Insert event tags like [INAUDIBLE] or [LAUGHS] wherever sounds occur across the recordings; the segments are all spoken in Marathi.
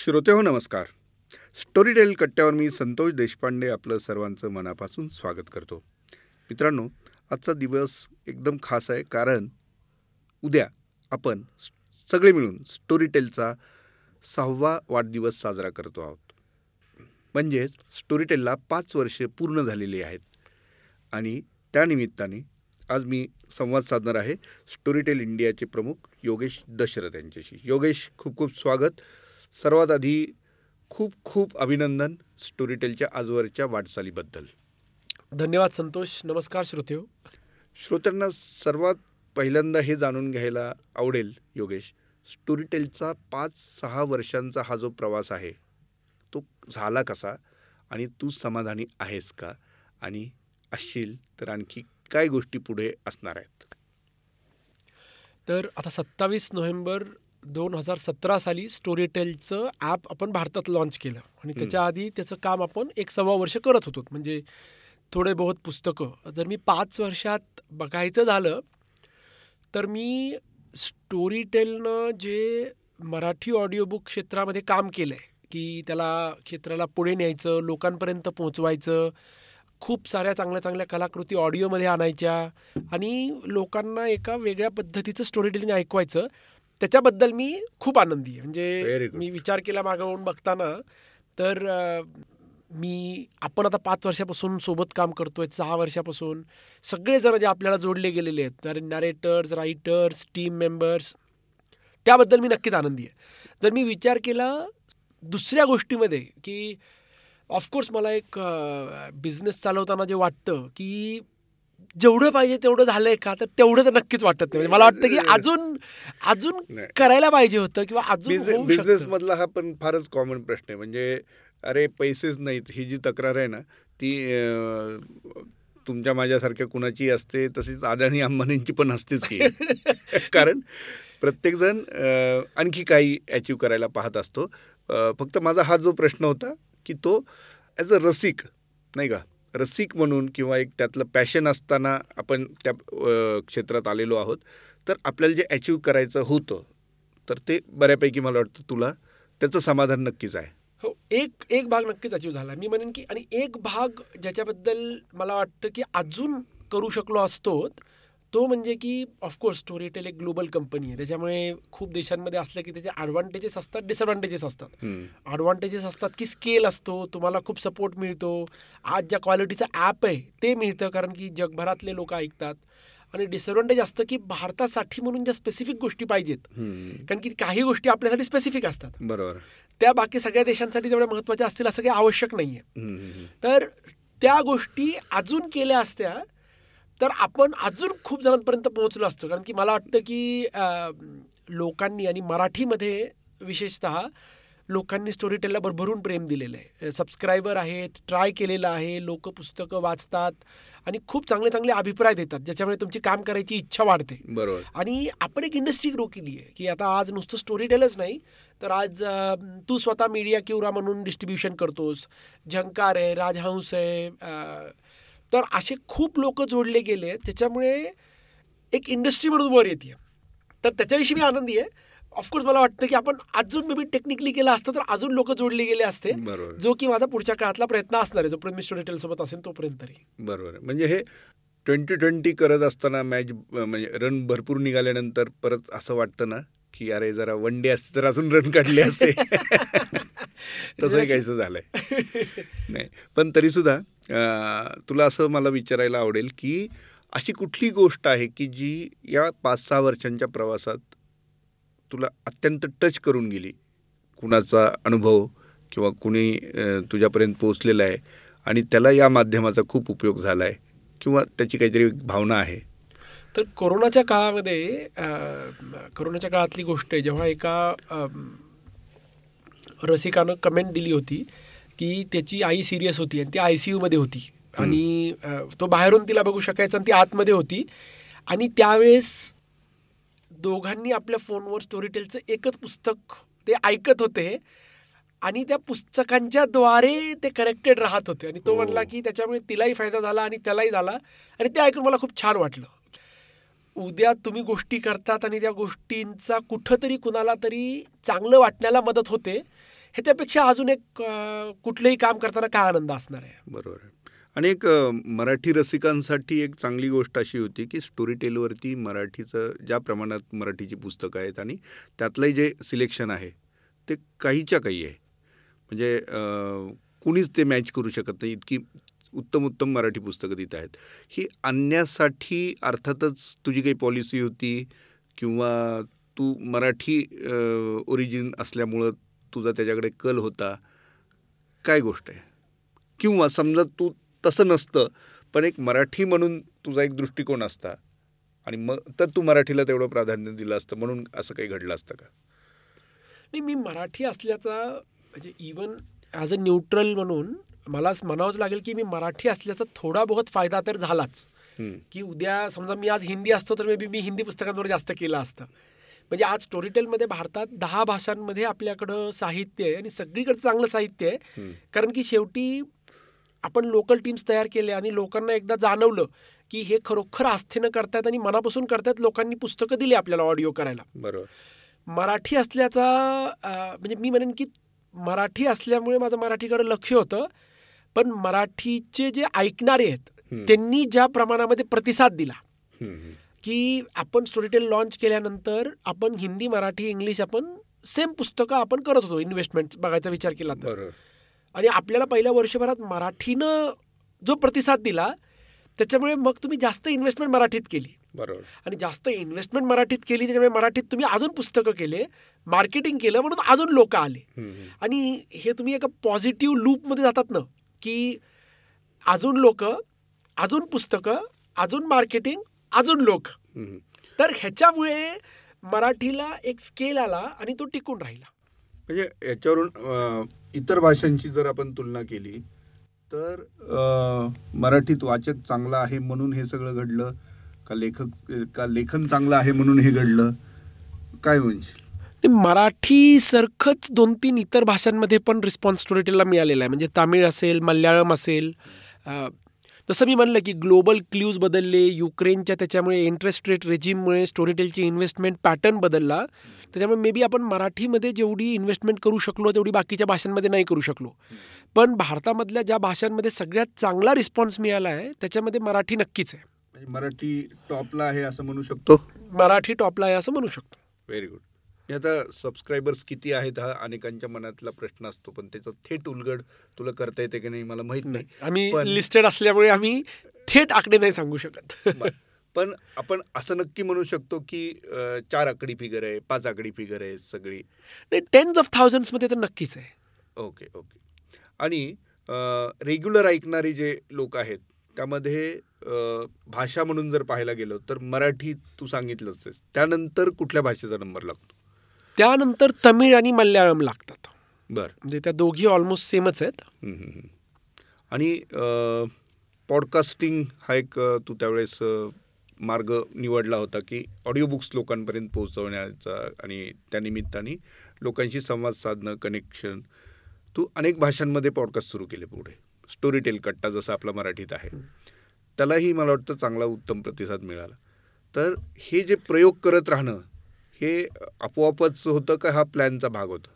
श्रोते हो नमस्कार. स्टोरी टेल कट्ट्यावर मी संतोष देशपांडे आपलं सर्वांचं मनापासून स्वागत करतो. मित्रांनो आजचा दिवस एकदम खास आहे कारण उद्या आपण सगळे मिळून स्टोरी टेलचा सहावा वाढदिवस साजरा करतो आहोत. म्हणजेच स्टोरी टेलला पाच वर्षे पूर्ण झालेली आहेत. आणि त्यानिमित्ताने आज मी संवाद साधणार आहे स्टोरी टेल इंडियाचे प्रमुख योगेश दशरथ यांच्याशी. योगेश खूप खूप स्वागत. सर्वात आधी खूप खूप अभिनंदन स्टोरी टेलच्या आजवरच्या वाटचालीबद्दल. धन्यवाद संतोष. नमस्कार श्रोते हो. श्रोत्यांना सर्वात पहिल्यांदा हे जाणून घ्यायला आवडेल योगेश स्टोरी टेलचा पाच सहा वर्षांचा हा जो प्रवास आहे तो झाला कसा आणि तू समाधानी आहेस का? आणि असशील तर आणखी काय गोष्टी पुढे असणार आहेत? तर आता सत्तावीस नोव्हेंबर दोन हजार सतरा साली स्टोरी टेलचं ॲप आपण भारतात लॉन्च केलं. आणि त्याच्या आधी त्याचं काम आपण एक सव्वा वर्ष करत होतो. म्हणजे थोडे बहुत पुस्तकं. जर मी पाच वर्षात बघायचं झालं तर मी स्टोरी टेलनं जे मराठी ऑडिओबुक क्षेत्रामध्ये काम केलं आहे की त्याला क्षेत्राला पुढे न्यायचं लोकांपर्यंत पोहोचवायचं खूप साऱ्या चांगल्या चांगल्या कलाकृती ऑडिओमध्ये आणायच्या आणि लोकांना एका वेगळ्या पद्धतीचं स्टोरी टेलिंग ऐकवायचं त्याच्याबद्दल मी खूप आनंदी आहे. म्हणजे. मी विचार केला मागवून बघताना तर मी आपण आता पाच वर्षापासून सोबत काम करतोय सहा वर्षापासून. सगळेजण जे आपल्याला जोडले गेलेले आहेत नॅरेटर्स रायटर्स टीम मेंबर्स त्याबद्दल मी नक्कीच आनंदी आहे. जर मी विचार केला दुसऱ्या गोष्टीमध्ये की ऑफकोर्स मला एक बिझनेस चालवताना जे वाटतं की जेवढं पाहिजे तेवढं झालंय का? तर तेवढं तर नक्कीच वाटत नाही. म्हणजे मला वाटतं की अजून अजून. करायला पाहिजे होतं किंवा अजून बिझनेस. मधला हा पण फारच कॉमन प्रश्न आहे. म्हणजे अरे पैसेच नाहीत. ही जी तक्रार आहे ना ती तुमच्या माझ्यासारख्या कुणाची असते तशीच अदानी अंबानींची पण असतेच की. [LAUGHS] कारण प्रत्येकजण आणखी काही अचीव करायला पाहत असतो. फक्त माझा हा जो प्रश्न होता की तो ॲज अ रसिक नाही का? रसिक म्हणून किंवा एक त्यातलं पॅशन असताना आपण त्या क्षेत्रात आलेलो आहोत तर आपल्याला जे अचीव करायचं होतं तर ते बऱ्यापैकी मला वाटतं तुला त्याचं समाधान नक्कीच आहे. हो एक एक भाग नक्कीच अचीव झाला. मी म्हणेन की आणि एक भाग ज्याच्याबद्दल मला वाटतं की अजून करू शकलो असतो तो म्हणजे की ऑफकोर्स स्टोरीटेल एक ग्लोबल कंपनी आहे. त्याच्यामुळे खूप देशांमध्ये असलं की त्याचे ॲडव्हान्टेजेस असतात डिसएडव्हान्टेजेस असतात. ॲडव्हान्टेजेस असतात की स्केल असतो तुम्हाला खूप सपोर्ट मिळतो. आज ज्या क्वालिटीचं ॲप आहे ते मिळतं कारण की जगभरातले लोक ऐकतात. आणि डिसएडव्हान्टेज असतं की भारतासाठी म्हणून ज्या स्पेसिफिक गोष्टी पाहिजेत. कारण की काही गोष्टी आपल्यासाठी स्पेसिफिक असतात. बरोबर. त्या बाकी सगळ्या देशांसाठी तेवढ्या महत्त्वाच्या असतील असं काही आवश्यक नाही आहे तर त्या गोष्टी अजून केल्या असत्या तर आपण अजून खूप जणांपर्यंत पोहोचलो असतो. कारण की मला वाटतं की लोकांनी आणि मराठीमध्ये विशेषतः लोकांनी स्टोरी टेलला भरभरून प्रेम दिलेलं आहे. सबस्क्रायबर आहेत ट्राय केलेलं आहे लोक पुस्तकं वाचतात आणि खूप चांगले चांगले अभिप्राय देतात ज्याच्यामुळे तुमची काम करायची इच्छा वाढते. बरोबर. आणि आपण एक इंडस्ट्री ग्रो केली आहे की आता आज नुसतं स्टोरी टेलच नाही तर आज तू स्वतः मीडिया किवरा म्हणून डिस्ट्रीब्युशन करतोस. झंकार आहे राजहंस आहे तर असे खूप लोक जोडले गेले त्याच्यामुळे एक इंडस्ट्री म्हणून वर येते तर त्याच्याविषयी मी आनंदी आहे. ऑफकोर्स मला वाटतं की आपण अजून मे बी टेक्निकली केलं असतं तर अजून लोक जोडले गेले असते बरोबर. जो की माझा पुढच्या काळातला प्रयत्न असणार आहे जोपर्यंत मी स्टोरी टेलसोबत असेल तोपर्यंत तरी. बरोबर. म्हणजे हे ट्वेंटी ट्वेंटी करत असताना मॅच म्हणजे रन भरपूर निघाल्यानंतर परत असं वाटतं ना की अरे जरा वन डे असते तर अजून रन काढले असते. [LAUGHS] तसंही काहीसं झालंय. [LAUGHS] नाही. पण तरीसुद्धा तुला असं मला विचारायला आवडेल की अशी कुठली गोष्ट आहे की जी या पाच सहा वर्षांच्या प्रवासात तुला अत्यंत टच करून गेली? कुणाचा अनुभव किंवा कुणी तुझ्यापर्यंत पोहोचलेला आहे आणि त्याला या माध्यमाचा खूप उपयोग झाला आहे किंवा त्याची काहीतरी भावना आहे? तर कोरोनाच्या काळामध्ये कोरोनाच्या काळातली गोष्ट आहे जेव्हा एका रसिकानं कमेंट दिली होती की त्याची आई सिरियस होती आणि ती आय सी यूमध्ये होती. आणि तो बाहेरून तिला बघू शकायचा आणि ती आतमध्ये होती. आणि त्यावेळेस दोघांनी आपल्या फोनवर स्टोरीटेलचं एकच पुस्तक ते ऐकत होते. आणि त्या पुस्तकांच्या द्वारे ते कनेक्टेड राहत होते. आणि तो हो. म्हणला की त्याच्यामुळे तिलाही फायदा झाला आणि त्यालाही झाला. आणि ते ऐकून मला खूप छान वाटलं. उद्या तुम्ही गोष्टी करतात आणि त्या गोष्टींचा कुठंतरी कुणाला तरी चांगलं वाटण्याला मदत होते. ह्याच्यापेक्षा अजून एक कुठलंही काम करताना काय आनंद असणार आहे? बरोबर आणि एक मराठी रसिकांसाठी एक चांगली गोष्ट अशी होती की स्टोरी टेलवरती मराठीचं ज्या प्रमाणात मराठीची पुस्तकं आहेत आणि त्यातलंही जे सिलेक्शन आहे ते काहीच्या काही आहे. म्हणजे कुणीच ते मॅच करू शकत नाही. इतकी उत्तम उत्तम मराठी पुस्तकं तिथं आहेत. ही आणण्यासाठी अर्थातच तुझी काही पॉलिसी होती किंवा तू मराठी ओरिजिन असल्यामुळं तुझा त्याच्याकडे कल होता काय गोष्ट आहे? किंवा समजा तू तसं नसतं पण एक मराठी म्हणून तुझा एक दृष्टिकोन असता आणि मग तर तू मराठीला तेवढं प्राधान्य दिलं असतं म्हणून असं काही घडलं असतं का? नाही मी मराठी असल्याचा म्हणजे इवन ॲज अ न्यूट्रल म्हणून मला म्हणावंच लागेल की मी मराठी असल्याचा थोडा बहुत फायदा तर झालाच. की उद्या समजा मी आज हिंदी असतो तर मे बी मी हिंदी पुस्तकांवर जास्त केलं असतं. म्हणजे आज स्टोरीटेलमध्ये भारतात दहा भाषांमध्ये आपल्याकडं साहित्य आहे आणि सगळीकडे चांगलं साहित्य आहे. कारण की शेवटी आपण लोकल टीम्स तयार केले आणि लोकांना एकदा जाणवलं की हे खरोखर आस्थेनं करतायत आणि मनापासून करतायत लोकांनी पुस्तकं दिली आपल्याला ऑडिओ करायला. बरोबर. मराठी असल्याचा म्हणजे मी म्हणेन की मराठी असल्यामुळे माझं मराठीकडे लक्ष होतं. पण मराठीचे जे ऐकणारे आहेत. त्यांनी ज्या प्रमाणामध्ये प्रतिसाद दिला. की आपण स्टोरीटेल लॉन्च केल्यानंतर आपण हिंदी मराठी इंग्लिश आपण सेम पुस्तकं आपण करत होतो इन्व्हेस्टमेंट बघायचा विचार केला तर आणि आपल्याला पहिल्या वर्षभरात मराठीनं जो प्रतिसाद दिला त्याच्यामुळे मग तुम्ही जास्त इन्व्हेस्टमेंट मराठीत केली बरोबर आणि जास्त इन्व्हेस्टमेंट मराठीत केली त्याच्यामुळे मराठीत तुम्ही अजून पुस्तकं केले मार्केटिंग केलं म्हणून अजून लोक आले. आणि हे तुम्ही एका पॉझिटिव्ह लूपमध्ये जातात ना की अजून लोक अजून पुस्तकं अजून मार्केटिंग अजून लोक. तर ह्याच्यामुळे मराठीला एक स्केल आला आणि तो टिकून राहिला. म्हणजे याच्यावरून इतर भाषांची जर आपण तुलना केली तर मराठीत वाचक चांगला आहे म्हणून हे सगळं घडलं का लेखक का लेखन चांगलं आहे म्हणून हे घडलं? काय म्हणजे मराठी सारखंच दोन तीन इतर भाषांमध्ये पण रिस्पॉन्स स्टोरीटेलला मिळालेला आहे. म्हणजे तामिळ असेल मल्याळम असेल जसं मी म्हणलं की ग्लोबल क्ल्यूज बदलले युक्रेनच्या त्याच्यामुळे इंटरेस्ट रेट रेजिममुळे स्टोरीटेलची इन्व्हेस्टमेंट पॅटर्न बदलला. त्याच्यामुळे मे बी आपण मराठीमध्ये जेवढी इन्व्हेस्टमेंट करू शकलो तेवढी बाकीच्या भाषांमध्ये नाही करू शकलो. पण भारतामधल्या ज्या भाषांमध्ये सगळ्यात चांगला रिस्पॉन्स मिळाला आहे त्याच्यामध्ये मराठी नक्कीच आहे. म्हणजे मराठी टॉपला आहे असं म्हणू शकतो? मराठी टॉपला आहे असं म्हणू शकतो. व्हेरी गुड आता सबस्क्रायबर्स किती आहेत हा अनेकांच्या मनातला प्रश्न असतो पण त्याचं थेट उलगड तुला करता येते की नाही मला माहीत नाही. आम्ही लिस्टेड असल्यामुळे आम्ही थेट आकडे नाही सांगू शकत. पण आपण असं नक्की म्हणू शकतो की चार आकडी फिगर आहे पाच आकडी फिगर आहे सगळी. नाही टेन्स ऑफ थाउजंड्समध्ये तर नक्कीच आहे. Okay okay. आणि रेग्युलर ऐकणारे जे लोक आहेत त्यामध्ये भाषा म्हणून जर पाहायला गेलो तर मराठी तू सांगितलंच आहेस. त्यानंतर कुठल्या भाषेचा नंबर लागतो? त्यानंतर तमिळ आणि मल्याळम लागतात. बरं. म्हणजे त्या दोघी ऑलमोस्ट सेमच आहेत. आणि पॉडकास्टिंग हा एक तू त्यावेळेस मार्ग निवडला होता की ऑडिओ बुक्स लोकांपर्यंत पोहोचवण्याचा आणि त्या निमित्ताने लोकांशी संवाद साधणं कनेक्शन तू अनेक भाषांमध्ये पॉडकास्ट सुरू केले पुढे. स्टोरी टेल कट्टा जसा आपला मराठीत आहे. त्यालाही मला वाटतं चांगला उत्तम प्रतिसाद मिळाला. तर हे जे प्रयोग करत राहणं हे आपोआपच होतं का हा प्लॅनचा भाग होता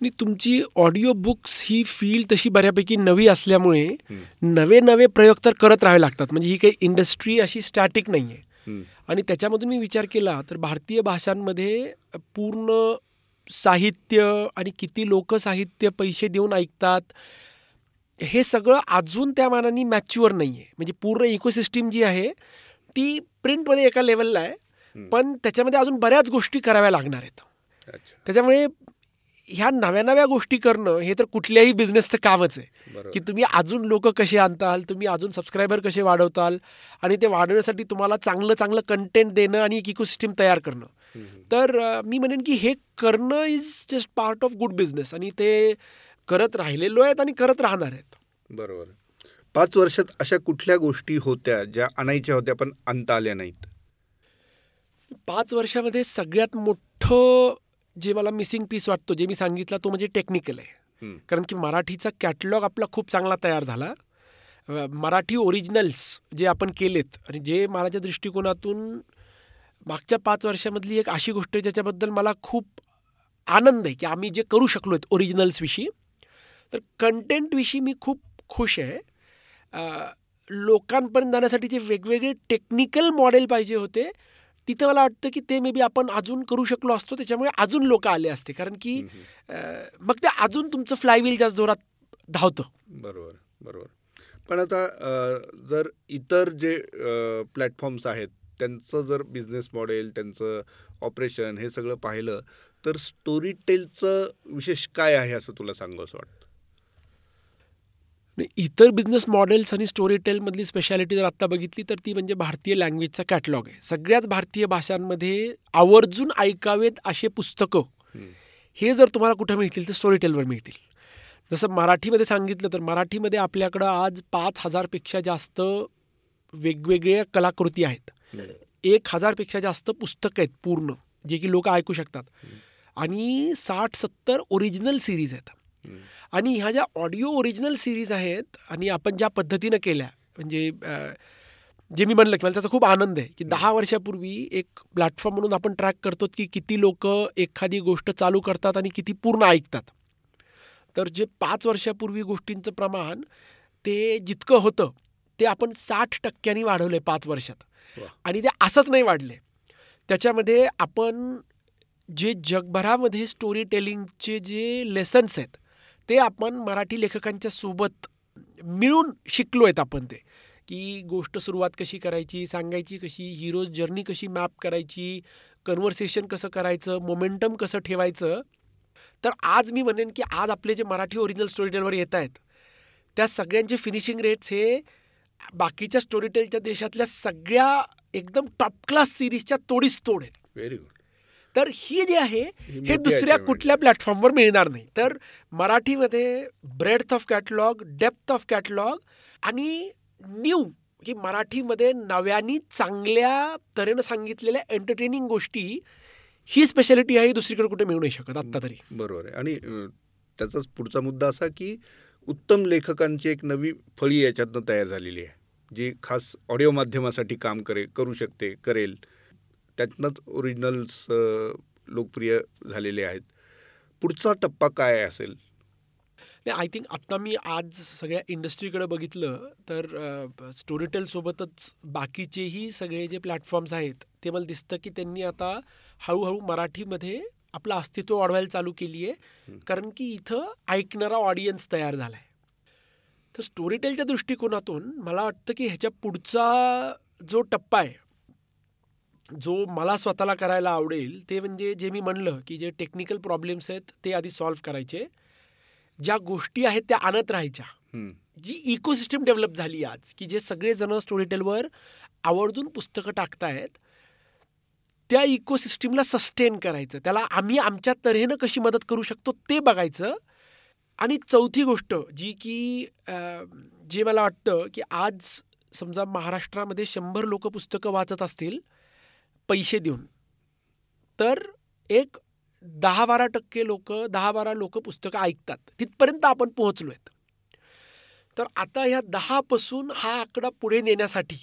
आणि तुमची ऑडिओ बुक्स ही फील्ड तशी बऱ्यापैकी नवी असल्यामुळे. नवे नवे प्रयोग तर करत राहावे लागतात म्हणजे ही काही इंडस्ट्री अशी स्टॅटिक नाही आहे. आणि त्याच्यामधून मी विचार केला तर भारतीय भाषांमध्ये पूर्ण साहित्य आणि किती लोक साहित्य पैसे देऊन ऐकतात हे सगळं अजून त्या मानाने मॅच्युअर नाही आहे म्हणजे पूर्ण इकोसिस्टीम जी आहे ती प्रिंटमध्ये एका लेवलला आहे. पण त्याच्यामध्ये अजून बऱ्याच गोष्टी कराव्या लागणार आहेत. त्याच्यामुळे ह्या नव्या नव्या गोष्टी करणं हे तर कुठल्याही बिझनेसचं कामच आहे. की तुम्ही अजून लोक कसे आणताल तुम्ही अजून सबस्क्रायबर कसे वाढवताल आणि ते वाढवण्यासाठी तुम्हाला चांगलं चांगलं कंटेंट देणं आणि एक इकोसिस्टीम तयार करणं. तर मी म्हणेन की हे करणं is just part of good business आणि ते करत राहिलेलो आहेत आणि करत राहणार आहेत. बरोबर. पाच वर्षात अशा कुठल्या गोष्टी होत्या ज्या आणायच्या होत्या पण आणता आल्या नाहीत? पाच वर्षामध्ये सगळ्यात मोठं जे मला मिसिंग पीस वाटतो जे मी सांगितलं तो म्हणजे टेक्निकल आहे. कारण की मराठीचा कॅटलॉग आपला खूप चांगला तयार झाला. मराठी ओरिजिनल्स जे आपण केलेत आणि जे माझ्या दृष्टिकोनातून मागच्या पाच वर्षामधली एक अशी गोष्ट आहे ज्याच्याबद्दल मला खूप आनंद आहे की आम्ही जे करू शकलो आहेत ओरिजिनल्सविषयी तर कंटेंटविषयी मी खूप खुश आहे. लोकांपर्यंत जाण्यासाठी जे वेगवेगळे टेक्निकल मॉडेल पाहिजे होते तिथं मला वाटतं की ते मे बी आपण अजून करू शकलो असतो त्याच्यामुळे अजून लोक आले असते. कारण की मग ते अजून तुमचं फ्लायव्हील जास्त जोरात धावतं. बरोबर बरोबर. पण आता जर इतर जे प्लॅटफॉर्म्स आहेत त्यांचं जर बिझनेस मॉडेल त्यांचं ऑपरेशन हे सगळं पाहिलं तर स्टोरी टेलचं विशेष काय आहे असं तुला सांगू असं वाटतं? इतर बिझनेस मॉडेल्स आणि स्टोरी टेलमधली स्पेशालिटी जर आत्ता बघितली तर ती म्हणजे भारतीय लँग्वेजचा कॅटलॉग आहे. सगळ्याच भारतीय भाषांमध्ये आवर्जून ऐकावेत असे पुस्तकं. हे जर तुम्हाला कुठं मिळतील तर स्टोरी टेलवर मिळतील. जसं मराठीमध्ये सांगितलं तर मराठीमध्ये आपल्याकडं आज पाच हजारपेक्षा जास्त वेगवेगळ्या कलाकृती आहेत. एक हजारपेक्षा जास्त पुस्तकं आहेत पूर्ण जे की लोक ऐकू शकतात. आणि साठ सत्तर ओरिजिनल सिरीज आहेत. आणि ह्या ज्या ऑडिओ ओरिजिनल सिरीज आहेत आणि आपण ज्या पद्धतीनं केल्या म्हणजे जे मी म्हणलं की मला त्याचा खूप आनंद आहे की दहा वर्षापूर्वी एक प्लॅटफॉर्म म्हणून आपण ट्रॅक करतो की किती लोक एखादी गोष्ट चालू करतात आणि किती पूर्ण ऐकतात. तर जे पाच वर्षापूर्वी गोष्टींचं प्रमाण ते जितकं होतं ते आपण साठ टक्क्यांनी वाढवलं आहे पाच वर्षात. आणि ते असंच नाही वाढले. त्याच्यामध्ये आपण जे जगभरामध्ये स्टोरी टेलिंगचे जे लेसन्स आहेत ते आपण मराठी लेखकांच्या सोबत मिळून शिकलो आहेत आपण ते. की गोष्ट सुरुवात कशी करायची सांगायची कशी हिरोज जर्नी कशी मॅप करायची कन्व्हर्सेशन कसं करायचं मोमेंटम कसं ठेवायचं. तर आज मी म्हणेन की आज आपले जे मराठी ओरिजिनल स्टोरी टेलवर येत आहेत त्या सगळ्यांचे फिनिशिंग रेट्स हे बाकीच्या स्टोरी टेलच्या देशातल्या सगळ्या एकदम टॉप क्लास सिरीजच्या तोडीस तोड आहेत. व्हेरी गुड तर ही जे आहे ही दुसऱ्या. कुठल्या प्लॅटफॉर्मवर मिळणार नाही. तर मराठीमध्ये breadth of catalogue depth of catalogue आणि न्यू की मराठीमध्ये नव्यानी चांगल्या तऱ्हेनं सांगितलेल्या एंटरटेनिंग गोष्टी ही स्पेशालिटी आहे दुसरीकडे कुठे मिळू नाही शकत आत्ता तरी. बरोबर आहे. आणि त्याचाच पुढचा मुद्दा असा की उत्तम लेखकांची एक नवी फळी याच्यातनं तयार झालेली आहे. जी खास ऑडिओ माध्यमासाठी काम करे करू शकते करेल. त्यातनंच ओरिजिनल्स लोकप्रिय झालेले आहेत. पुढचा टप्पा काय असेल? आय थिंक आत्ता मी आज सगळ्या इंडस्ट्रीकडे बघितलं तर स्टोरी टेलसोबतच बाकीचेही सगळे जे प्लॅटफॉर्म्स आहेत ते मला दिसतं की त्यांनी आता हळूहळू मराठीमध्ये आपलं अस्तित्व वाढवायला चालू केली आहे. कारण की इथं ऐकणारा ऑडियन्स तयार झाला आहे तर स्टोरी टेलच्या दृष्टिकोनातून मला वाटतं की ह्याच्या पुढचा जो टप्पा आहे जो मला स्वतःला करायला आवडेल ते म्हणजे जे मी म्हणलं की जे टेक्निकल प्रॉब्लेम्स आहेत ते आधी सॉल्व्ह करायचे. ज्या गोष्टी आहेत त्या आणत राहायच्या. जी इकोसिस्टम डेव्हलप झाली आज की जे सगळेजण स्टोरी टेलवर आवर्जून पुस्तकं टाकतायत त्या इकोसिस्टमला सस्टेन करायचं. त्याला आम्ही आमच्या तऱ्हेनं कशी मदत करू शकतो ते बघायचं. आणि चौथी गोष्ट जी की जे मला वाटतं की आज समजा महाराष्ट्रामध्ये शंभर लोक पुस्तकं वाचत असतील पैसे देऊन. तर एक दहा बारा टक्के लोक दहा बारा लोक पुस्तकं ऐकतात. तिथपर्यंत आपण पोहोचलो आहेत तर आता ह्या दहापासून हा आकडा पुढे नेण्यासाठी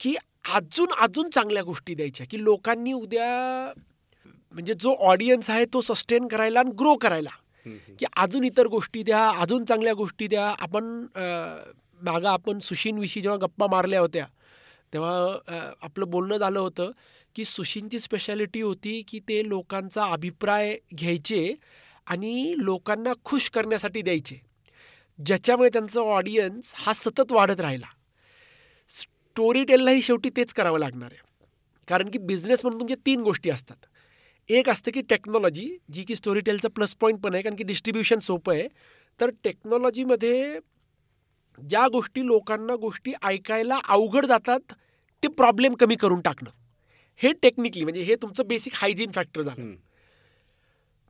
की अजून अजून चांगल्या गोष्टी द्यायच्या. की लोकांनी उद्या म्हणजे जो ऑडियन्स आहे तो सस्टेन करायला आणि ग्रो करायला. की अजून इतर गोष्टी द्या अजून चांगल्या गोष्टी द्या. आपण मागं आपण सुशीनविषयी जेव्हा गप्पा मारल्या होत्या तेव्हा आपलं बोलणं झालं होतं की सुशीनची स्पेशालिटी होती की ते लोकांचा अभिप्राय घ्यायचे आणि लोकांना खुश करण्यासाठी द्यायचे. ज्याच्यामुळे त्यांचं ऑडियन्स हा सतत वाढत राहिला. स्टोरी टेललाही शेवटी तेच करावं लागणार आहे. कारण की बिझनेस म्हणून तुमच्या तीन गोष्टी असतात. एक असतं की टेक्नॉलॉजी जी की स्टोरी टेलचं प्लस पॉईंट पण आहे कारण की डिस्ट्रीब्युशन सोपं आहे. तर टेक्नॉलॉजीमध्ये ज्या गोष्टी लोकांना गोष्टी ऐकायला अवघड जातात ते प्रॉब्लेम कमी करून टाकणं. हे टेक्निकली म्हणजे हे तुमचं बेसिक हायजीन फॅक्टर झालं.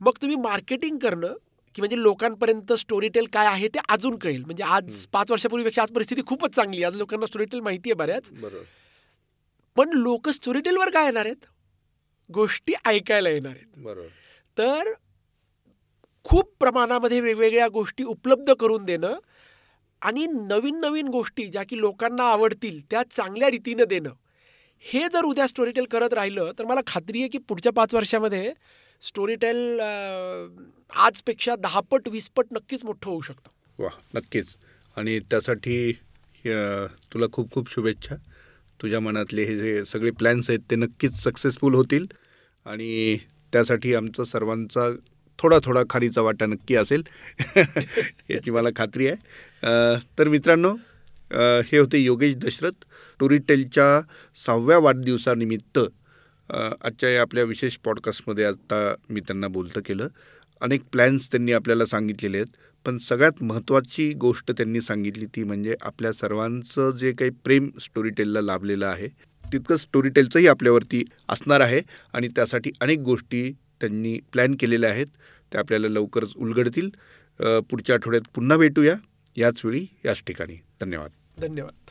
मग तुम्ही मार्केटिंग करणं की म्हणजे लोकांपर्यंत स्टोरी टेल काय आहे ते अजून कळेल. म्हणजे आज पाच वर्षापूर्वीपेक्षा आज परिस्थिती खूपच चांगली आहे. आज लोकांना स्टोरी टेल माहिती आहे बऱ्याच. बरोबर. पण लोक स्टोरी टेलवर काय येणार आहेत? गोष्टी ऐकायला येणार आहेत. बरोबर. तर खूप प्रमाणामध्ये वेगवेगळ्या गोष्टी उपलब्ध करून देणं आणि नवीन नवीन गोष्टी ज्या की लोकांना आवडतील त्या चांगल्या रीतीनं देणं. हे जर उद्या स्टोरीटेल करत राहिलं तर मला खात्री आहे की पुढच्या पाच वर्षामध्ये स्टोरीटेल आजपेक्षा दहापट वीसपट नक्कीच मोठं होऊ शकतं. वा नक्कीच. आणि त्यासाठी तुला खूप खूप शुभेच्छा. तुझ्या मनातले हे जे सगळे प्लॅन्स आहेत ते नक्कीच सक्सेसफुल होतील. आणि त्यासाठी आमचा सर्वांचा थोडा थोडा खारीचा वाटा नक्की असेल [LAUGHS] याची मला खात्री आहे. तर मित्रांनो हे होते योगेश दशरथ टोरीटेलच्या सहाव्या वाढदिवसानिमित्त आजच्या या आपल्या विशेष पॉडकास्टमध्ये आता मी त्यांना बोलतं केलं. अनेक प्लॅन्स त्यांनी आपल्याला सांगितलेले आहेत पण सगळ्यात महत्त्वाची गोष्ट त्यांनी सांगितली ती म्हणजे आपल्या सर्वांचं जे काही प्रेम स्टोरीटेलला लाभलेलं आहे तितकंच स्टोरीटेलचंही आपल्यावरती असणार आहे आणि त्यासाठी अनेक गोष्टी त्यांनी प्लॅन केलेल्या आहेत त्या आपल्याला लवकरच उलगडतील. पुढच्या आठवड्यात पुन्हा भेटूया. याच वेळी याच ठिकाणी. धन्यवाद. धन्यवाद.